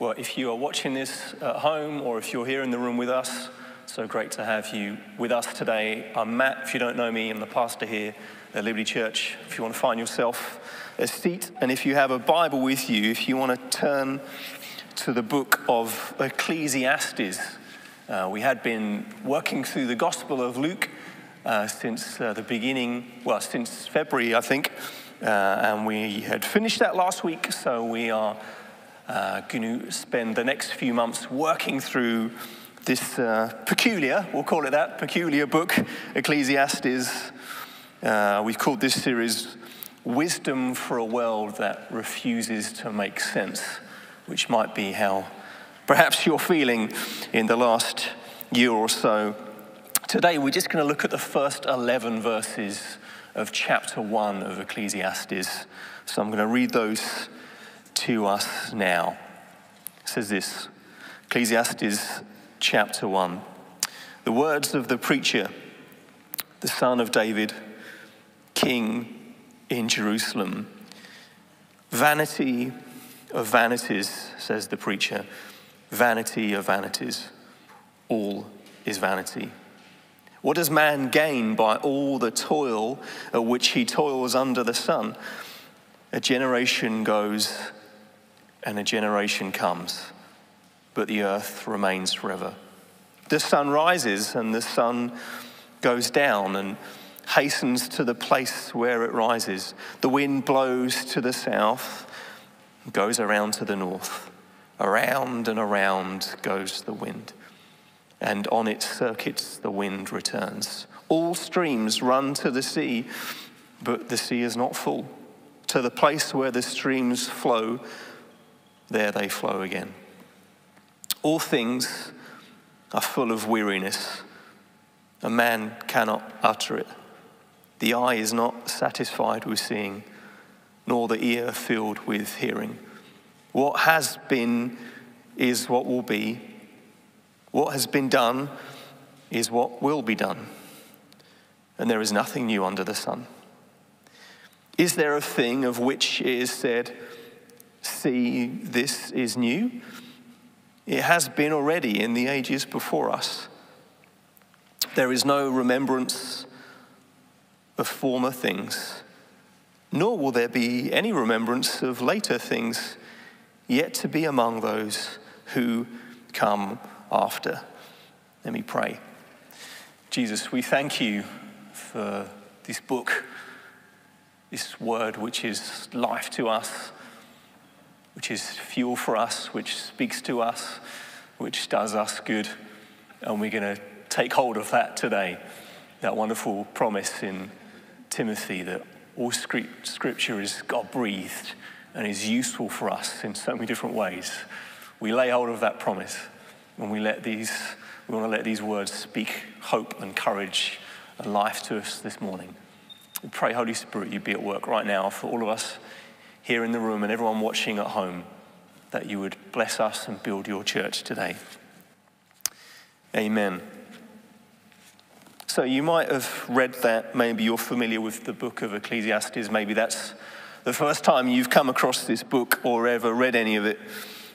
Well, if you are watching this at home or if you're here in the room with us, so great to have you with us today. I'm Matt. If you don't know me, I'm the pastor here at Liberty Church. If you want to find yourself a seat, and if you have a Bible with you, if you want to turn to the book of Ecclesiastes, uh, we had been working through the Gospel of Luke uh, since uh, the beginning, well, since February, I think, uh, and we had finished that last week, so we are uh, going to spend the next few months working through this uh, peculiar, we'll call it that, peculiar book, Ecclesiastes. we've called this series Wisdom for a World That Refuses to Make Sense, which might be how perhaps you're feeling in the last year or so. Today, we're just going to look at the first 11 verses of chapter 1 of Ecclesiastes. So I'm going to read those to us now. It says this Ecclesiastes chapter 1. The words of the preacher, the son of David, king in Jerusalem. Vanity of vanities, says the preacher. Vanity of vanities. All is vanity. What does man gain by all the toil at which he toils under the sun? A generation goes and a generation comes, but the earth remains forever. The sun rises and the sun goes down and hastens to the place where it rises. The wind blows to the south, goes around to the north. Around and around goes the wind, and on its circuits the wind returns. All streams run to the sea, but the sea is not full. To the place where the streams flow, there they flow again. All things are full of weariness. A man cannot utter it. The eye is not satisfied with seeing, nor the ear filled with hearing. What has been is what will be. What has been done is what will be done. And there is nothing new under the sun. Is there a thing of which it is said, See, this is new? It has been already in the ages before us. There is no remembrance of former things, nor will there be any remembrance of later things yet to be among those who come after. Let me pray. Jesus, we thank you for this book, this word which is life to us which is fuel for us, which speaks to us, which does us good. And we're going to take hold of that today. That wonderful promise in Timothy that all scripture is God breathed and is useful for us in so many different ways. We lay hold of that promise when we let these, we want to let these words speak hope and courage and life to us this morning. We pray, Holy Spirit, you be at work right now for all of us here in the room and everyone watching at home that you would bless us and build your church today. Amen. So, you might have read that. Maybe you're familiar with the book of Ecclesiastes. Maybe that's the first time you've come across this book or ever read any of it.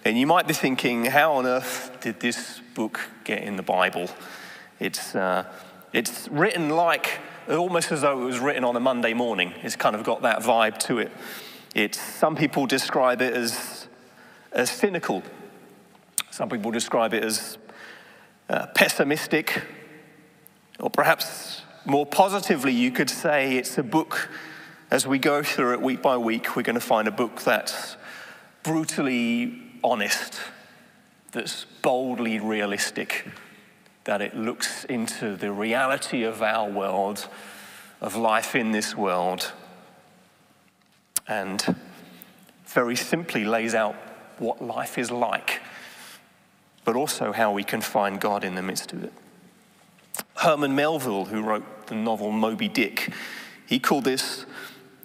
And you might be thinking, how on earth did this book get in the Bible? It's, uh, it's written like, almost as though it was written on a Monday morning. It's kind of got that vibe to it. Some people describe it as, as cynical. Some people describe it as uh, pessimistic. Or perhaps more positively, you could say it's a book, as we go through it week by week, we're going to find a book that's brutally honest, that's boldly realistic, that it looks into the reality of our world, of life in this world, and very simply lays out what life is like, but also how we can find God in the midst of it. Herman Melville, who wrote the novel Moby Dick, he called this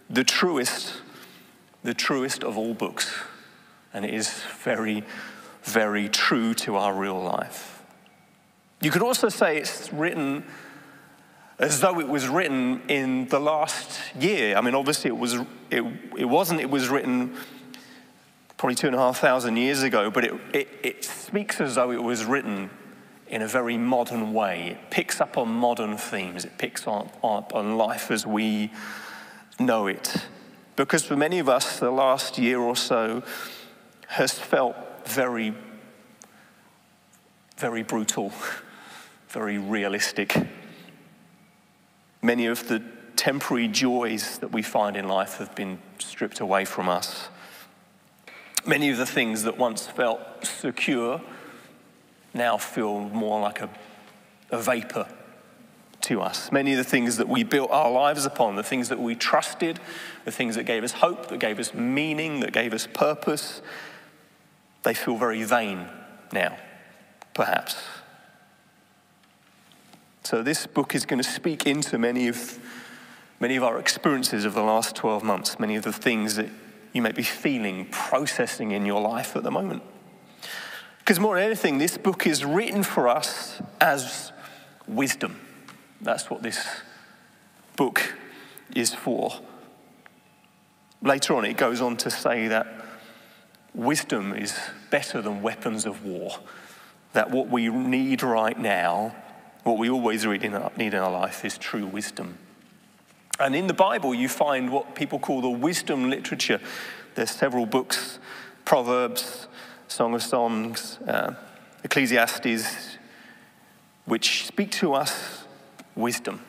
the truest, the truest of all books. And it is very, very true to our real life. You could also say it's written as though it was written in the last year. I mean, obviously it, was, it, it wasn't, it was written probably two and a half thousand years ago, but it, it, it speaks as though it was written in a very modern way. It picks up on modern themes, it picks up on life as we know it. Because for many of us, the last year or so has felt very, very brutal, very realistic. Many of the temporary joys that we find in life have been stripped away from us. Many of the things that once felt secure now feel more like a, a vapor to us. Many of the things that we built our lives upon, the things that we trusted, the things that gave us hope, that gave us meaning, that gave us purpose, they feel very vain now, perhaps. So, this book is going to speak into many of, many of our experiences of the last 12 months, many of the things that you may be feeling, processing in your life at the moment. Because more than anything, this book is written for us as wisdom. That's what this book is for. Later on, it goes on to say that wisdom is better than weapons of war. That what we need right now, what we always need in our life, is true wisdom. And in the Bible, you find what people call the wisdom literature. There's several books Proverbs, Song of Songs, uh, Ecclesiastes, which speak to us wisdom.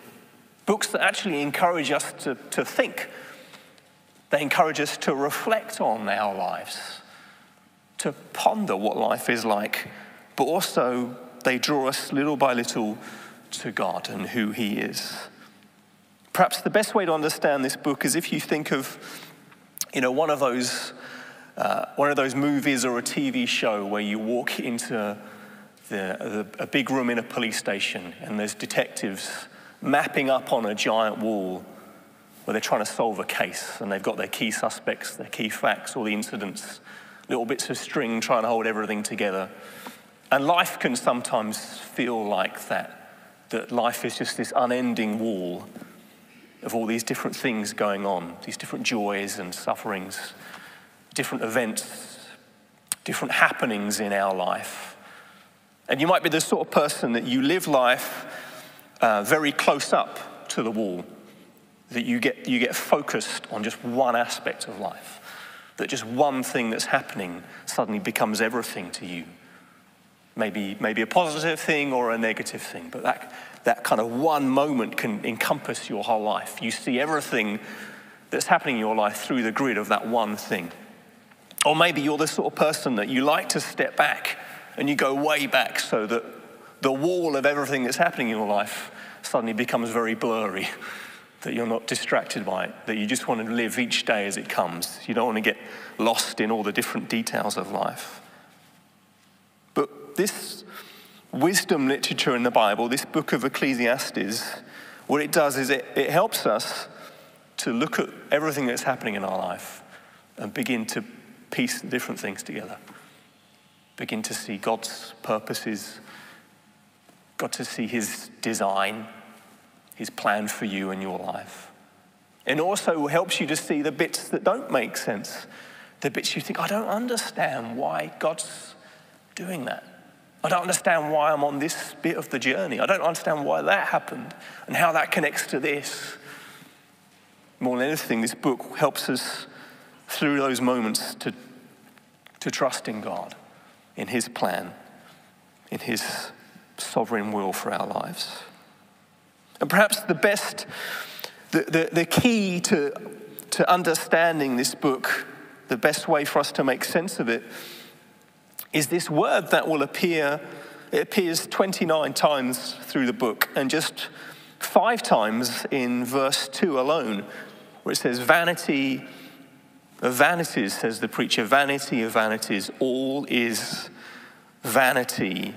Books that actually encourage us to, to think, they encourage us to reflect on our lives, to ponder what life is like, but also they draw us little by little to God and who He is. Perhaps the best way to understand this book is if you think of, you know, one of those, uh, one of those movies or a TV show where you walk into the, the, a big room in a police station and there's detectives mapping up on a giant wall where they're trying to solve a case and they've got their key suspects, their key facts, all the incidents, little bits of string trying to hold everything together. And life can sometimes feel like that, that life is just this unending wall of all these different things going on, these different joys and sufferings, different events, different happenings in our life. And you might be the sort of person that you live life uh, very close up to the wall, that you get, you get focused on just one aspect of life, that just one thing that's happening suddenly becomes everything to you. Maybe, maybe a positive thing or a negative thing, but that, that kind of one moment can encompass your whole life. You see everything that's happening in your life through the grid of that one thing. Or maybe you're the sort of person that you like to step back and you go way back so that the wall of everything that's happening in your life suddenly becomes very blurry, that you're not distracted by it, that you just want to live each day as it comes. You don't want to get lost in all the different details of life. This wisdom literature in the Bible, this book of Ecclesiastes, what it does is it, it helps us to look at everything that's happening in our life and begin to piece different things together. Begin to see God's purposes, got to see His design, His plan for you and your life. And also helps you to see the bits that don't make sense, the bits you think, I don't understand why God's doing that. I don't understand why I'm on this bit of the journey. I don't understand why that happened and how that connects to this. More than anything, this book helps us through those moments to, to trust in God, in His plan, in His sovereign will for our lives. And perhaps the best, the, the, the key to, to understanding this book, the best way for us to make sense of it, is this word that will appear, it appears 29 times through the book, and just five times in verse 2 alone, where it says, Vanity of vanities, says the preacher, vanity of vanities, all is vanity.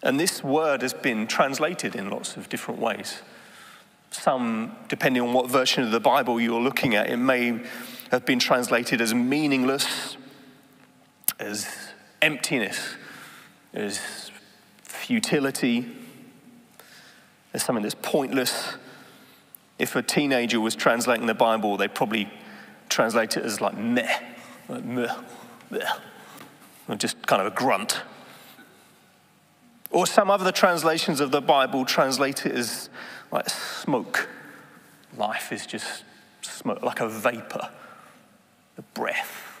And this word has been translated in lots of different ways. Some, depending on what version of the Bible you're looking at, it may have been translated as meaningless, as emptiness, as futility, as something that's pointless. If a teenager was translating the Bible, they'd probably translate it as like meh, like, meh, meh, or just kind of a grunt. Or some other translations of the Bible translate it as like smoke. Life is just smoke, like a vapor, a breath,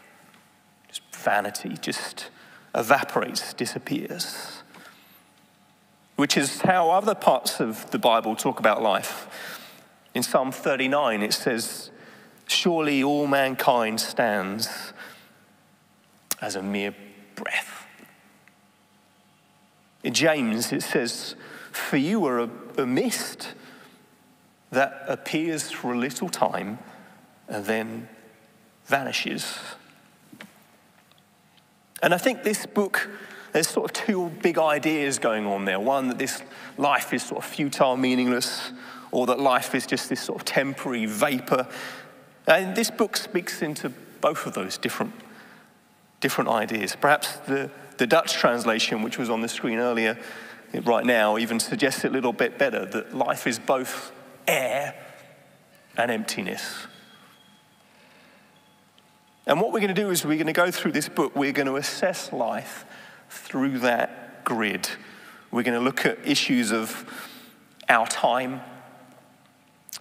just vanity, just evaporates, disappears. Which is how other parts of the Bible talk about life. In Psalm 39, it says, Surely all mankind stands as a mere breath. In James, it says, For you are a, a mist that appears for a little time and then vanishes. And I think this book, there's sort of two big ideas going on there. One, that this life is sort of futile, meaningless, or that life is just this sort of temporary vapor. And this book speaks into both of those different, different ideas. Perhaps the, the Dutch translation, which was on the screen earlier, right now, even suggests it a little bit better that life is both air and emptiness. And what we're going to do is we're going to go through this book, we're going to assess life through that grid. We're going to look at issues of our time,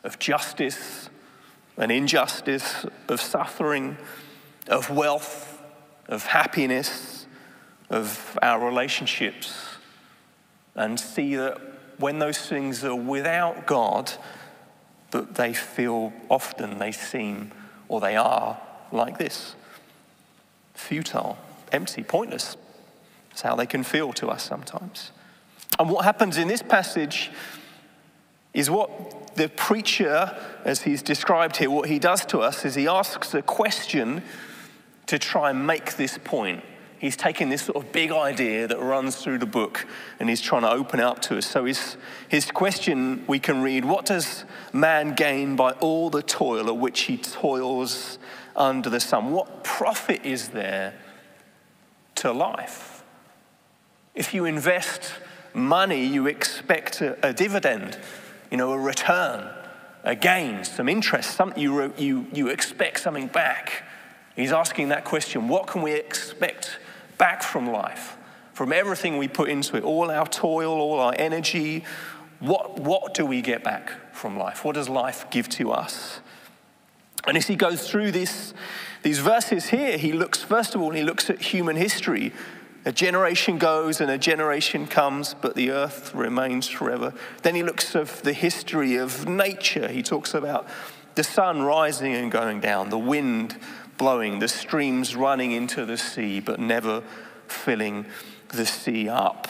of justice and injustice, of suffering, of wealth, of happiness, of our relationships, and see that when those things are without God, that they feel often, they seem, or they are like this futile, empty, pointless. That's how they can feel to us sometimes. And what happens in this passage is what the preacher, as he's described here, what he does to us is he asks a question to try and make this point. He's taking this sort of big idea that runs through the book and he's trying to open it up to us. So his, his question we can read What does man gain by all the toil at which he toils under the sun? What profit is there to life? If you invest money, you expect a, a dividend, you know, a return, a gain, some interest, something you, you, you expect something back. He's asking that question what can we expect back from life? From everything we put into it, all our toil, all our energy, what, what do we get back from life? What does life give to us? And as he goes through this, these verses here, he looks, first of all, he looks at human history. A generation goes and a generation comes, but the earth remains forever. Then he looks at the history of nature. He talks about the sun rising and going down, the wind blowing, the streams running into the sea, but never filling the sea up.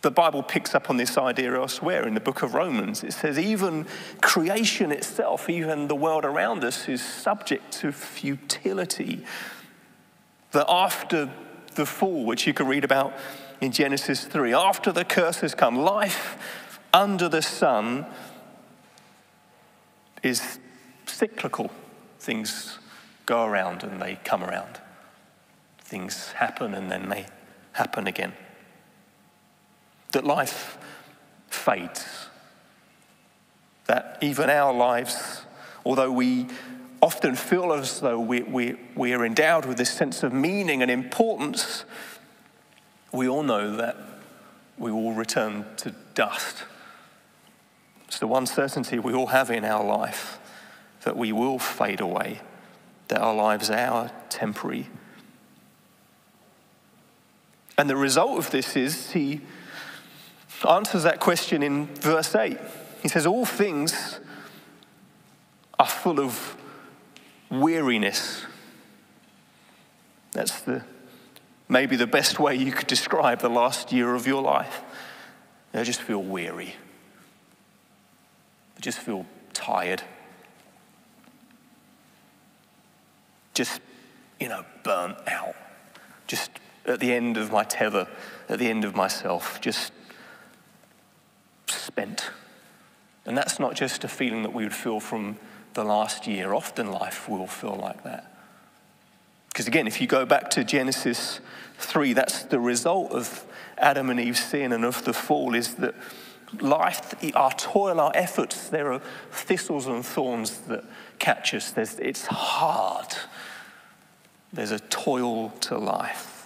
The Bible picks up on this idea elsewhere in the book of Romans. It says, even creation itself, even the world around us, is subject to futility. That after the fall, which you can read about in Genesis 3, after the curse has come, life under the sun is cyclical. Things go around and they come around. Things happen and then they happen again. That life fades. That even our lives, although we often feel as though we, we, we are endowed with this sense of meaning and importance, we all know that we will return to dust. It's the one certainty we all have in our life that we will fade away, that our lives are temporary. And the result of this is he answers that question in verse 8. He says, All things are full of weariness. That's the maybe the best way you could describe the last year of your life. I just feel weary. I just feel tired. just, you know, burnt out. Just at the end of my tether, at the end of myself, just spent. And that's not just a feeling that we would feel from the last year. Often life will feel like that. Because again, if you go back to Genesis 3, that's the result of Adam and Eve's sin and of the fall, is that life, our toil, our efforts, there are thistles and thorns that catch us. There's, it's hard. There's a toil to life.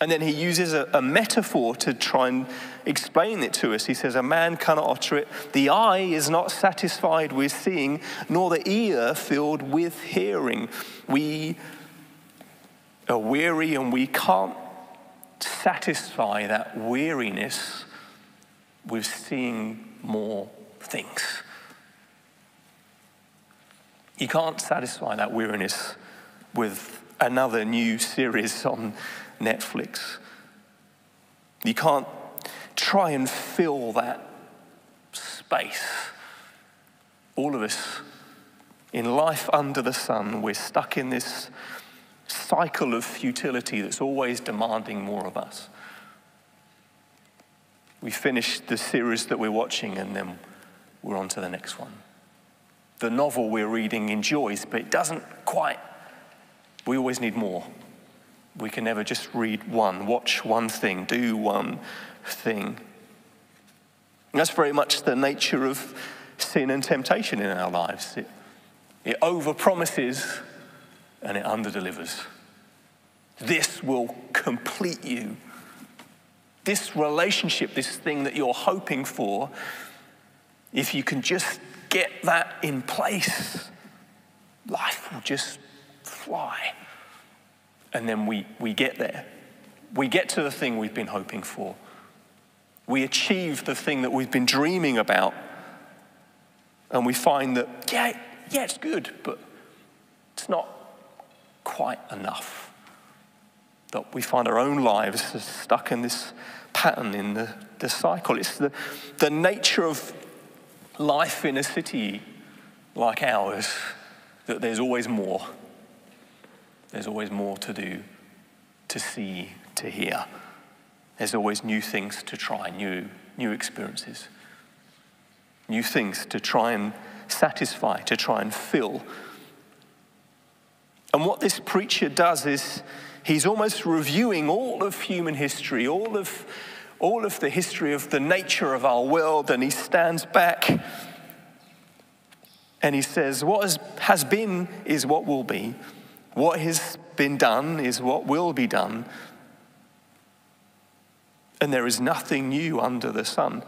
And then he uses a, a, metaphor to try and explain it to us. He says, A man cannot utter it. The eye is not satisfied with seeing, nor the ear filled with hearing. We are weary and we can't satisfy that weariness with seeing more things. You can't satisfy that weariness with another new series on Netflix. You can't try and fill that space. All of us in life under the sun, we're stuck in this cycle of futility that's always demanding more of us. We finish the series that we're watching and then we're on to the next one. The novel we're reading enjoys, but it doesn't quite. We always need more. We can never just read one, watch one thing, do one thing. And that's very much the nature of sin and temptation in our lives. It, it overpromises and it underdelivers. This will complete you. This relationship, this thing that you're hoping for, if you can just get that in place, life will just fly. And then we, we get there. We get to the thing we've been hoping for. We achieve the thing that we've been dreaming about. And we find that, yeah, yeah, it's good, but it's not quite enough. That we find our own lives stuck in this pattern, in the, the cycle. It's the, the nature of life in a city like ours that there's always more. There's always more to do, to see, to hear. There's always new things to try, new, new experiences, new things to try and satisfy, to try and fill. And what this preacher does is he's almost reviewing all of human history, all of, all of the history of the nature of our world, and he stands back and he says, What has, has been is what will be, what has been done is what will be done, and there is nothing new under the sun.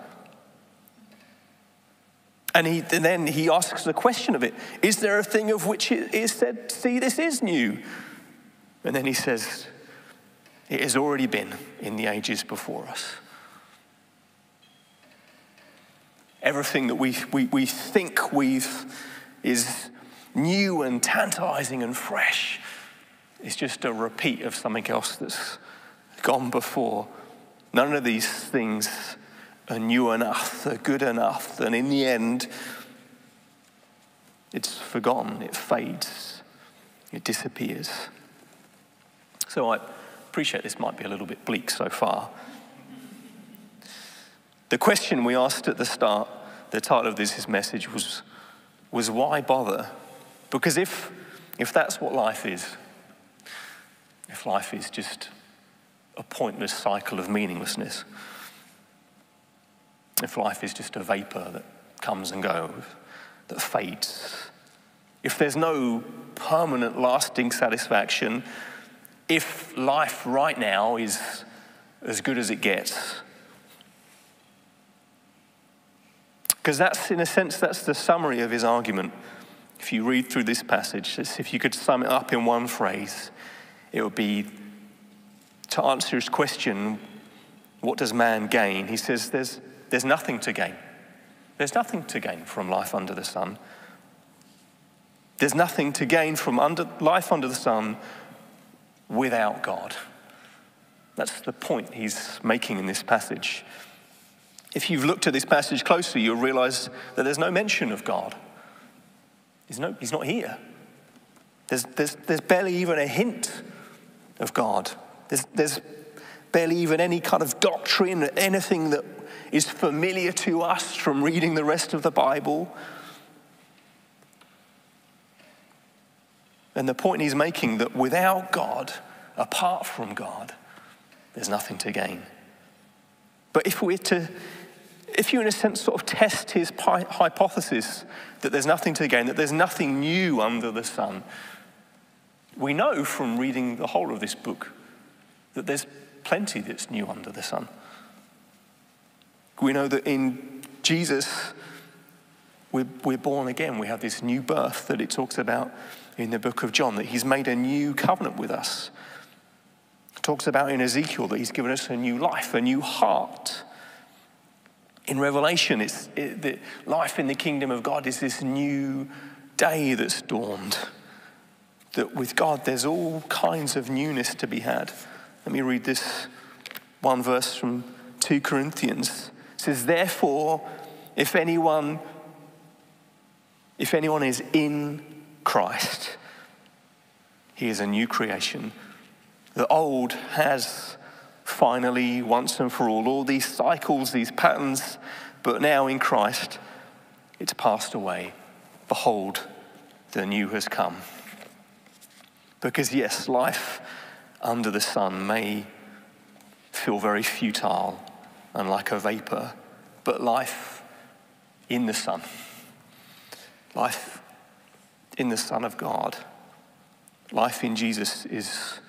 And, he, and then he asks the question of it Is there a thing of which it is said, See, this is new? And then he says, It has already been in the ages before us. Everything that we, we, we think we've is new and tantalizing and fresh is just a repeat of something else that's gone before. None of these things are new enough, are good enough, and in the end, it's forgotten, it fades, it disappears. So I appreciate this might be a little bit bleak so far. The question we asked at the start, the title of this message was, was why bother? Because if, if that's what life is, if life is just a pointless cycle of meaninglessness, if life is just a vapor that comes and goes, that fades, if there's no permanent, lasting satisfaction, if life right now is as good as it gets, because that's, in a sense, that's the summary of his argument. If you read through this passage, if you could sum it up in one phrase, it would be to answer his question, what does man gain? He says there's, there's nothing to gain. There's nothing to gain from life under the sun. There's nothing to gain from under, life under the sun without God. That's the point he's making in this passage. If you've looked at this passage closely, you'll realize that there's no mention of God. He's, no, he's not here. There's, there's, there's barely even a hint of God. There's, there's barely even any kind of doctrine, anything that is familiar to us from reading the rest of the Bible. And the point he's making that without God, apart from God, there's nothing to gain. But if we're to, if you in a sense sort of test his hypothesis that there's nothing to gain, that there's nothing new under the sun, we know from reading the whole of this book that there's plenty that's new under the sun. We know that in Jesus, we're, we're born again. We have this new birth that it talks about in the book of John, that he's made a new covenant with us. It talks about in Ezekiel that he's given us a new life, a new heart. In Revelation, it's it, the life in the kingdom of God is this new day that's dawned. That with God, there's all kinds of newness to be had. Let me read this one verse from 2 Corinthians. It says, Therefore, if anyone if anyone is in Christ, he is a new creation. The old has finally, once and for all, all these cycles, these patterns, but now in Christ, it's passed away. Behold, the new has come. Because, yes, life under the sun may feel very futile and like a vapor, but life in the sun Life in the Son of God, life in Jesus is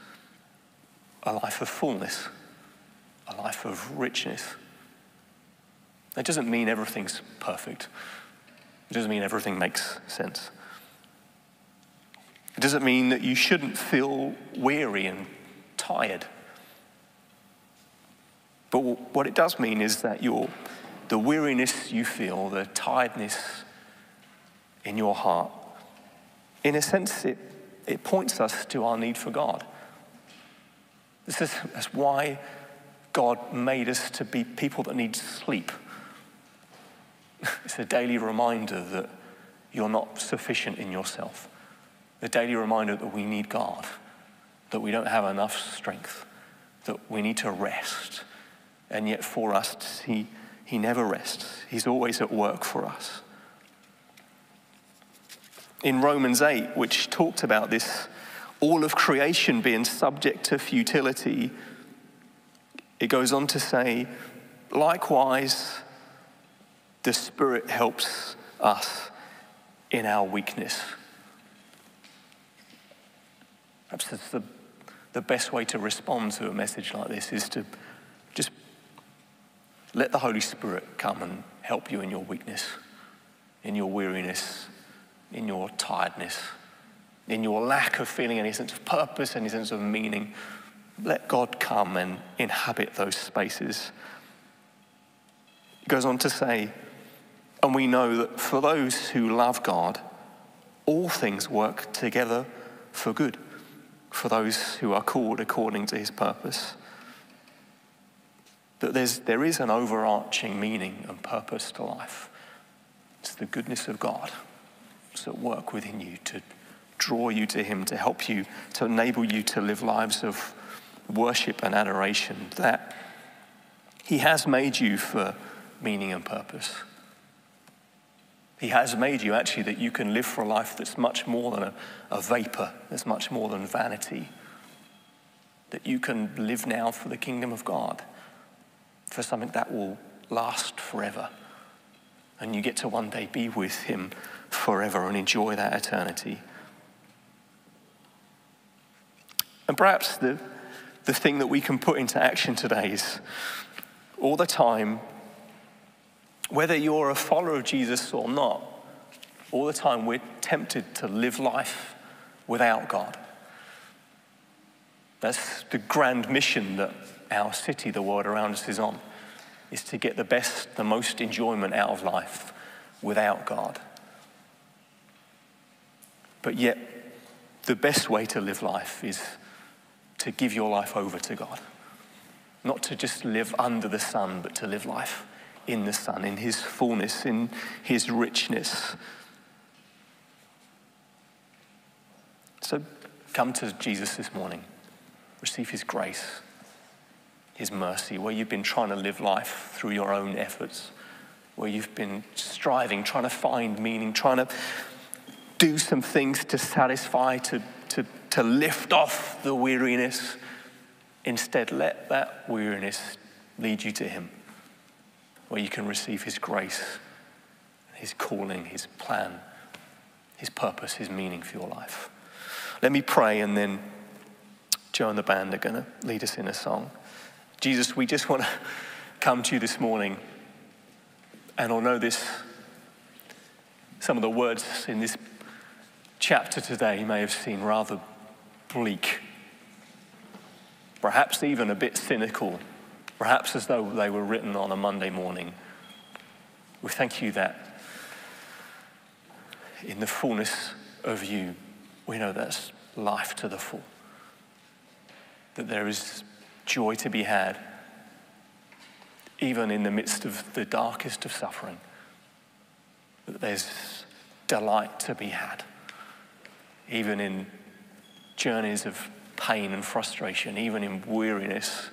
a life of fullness, a life of richness. That doesn't mean everything's perfect. It doesn't mean everything makes sense. It doesn't mean that you shouldn't feel weary and tired. But what it does mean is that your, the weariness you feel, the tiredness in your heart. In a sense, it, it points us to our need for God. This is that's why God made us to be people that need sleep. It's a daily reminder that you're not sufficient in yourself. A daily reminder that we need God, that we don't have enough strength, that we need to rest. And yet, for us, He, he never rests. He's always at work for us in Romans 8, which talked about this, all of creation being subject to futility, it goes on to say, likewise, the Spirit helps us in our weakness. Perhaps that's the, the best way to respond to a message like this is to just let the Holy Spirit come and help you in your weakness, in your weariness, in your tiredness, in your lack of feeling any sense of purpose, any sense of meaning. Let God come and inhabit those spaces. It goes on to say, and we know that for those who love God, all things work together for good, for those who are called according to his purpose. That there's, there is an overarching meaning and purpose to life. It's the goodness of God at work within you to draw you to Him, to help you, to enable you to live lives of worship and adoration. That He has made you for meaning and purpose. He has made you actually that you can live for a life that's much more than a, a vapor, that's much more than vanity. That you can live now for the kingdom of God, for something that will last forever. And you get to one day be with Him forever and enjoy that eternity. And perhaps the, the thing that we can put into action today is all the time, whether you're a follower of Jesus or not, all the time we're tempted to live life without God. That's the grand mission that our city, the world around us, is on, is to get the best, the most enjoyment out of life without God. But yet, the best way to live life is to give your life over to God. Not to just live under the sun, but to live life in the sun, in His fullness, in His richness. So come to Jesus this morning, receive His grace, His mercy, where you've been trying to live life through your own efforts, where you've been striving, trying to find meaning, trying to do some things to satisfy, to, to, to lift off the weariness. Instead, let that weariness lead you to Him. where you can receive His grace, His calling, His plan, His purpose, His meaning for your life. Let me pray, and then Joe and the band are going to lead us in a song. Jesus, we just want to come to you this morning, and although this, some of the words in this chapter today may have seemed rather bleak, perhaps even a bit cynical, perhaps as though they were written on a Monday morning. We thank you that in the fullness of you, we know that's life to the full, that there is joy to be had, even in the midst of the darkest of suffering, that there's delight to be had, even in journeys of pain and frustration, even in weariness.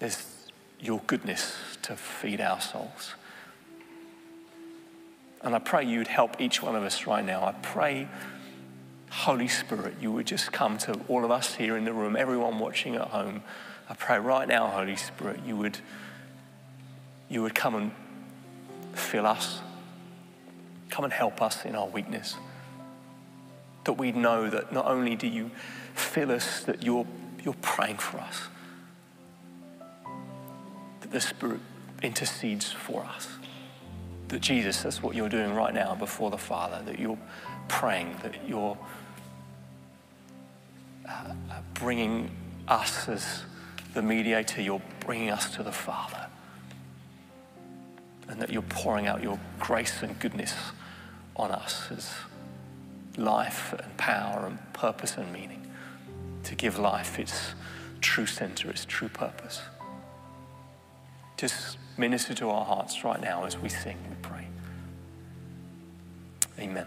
There's your goodness to feed our souls. And I pray you'd help each one of us right now. I pray, Holy Spirit, you would just come to all of us here in the room, everyone watching at home. I pray right now, Holy Spirit, you would, you would come and fill us, come and help us in our weakness that we know that not only do you fill us, that you're, you're praying for us, that the Spirit intercedes for us. That Jesus, that's what you're doing right now before the Father, that you're praying, that you're uh, bringing us as the mediator, you're bringing us to the Father. And that you're pouring out your grace and goodness on us as life and power and purpose and meaning, to give life its true center, its true purpose. Just minister to our hearts right now as we sing, we pray. Amen.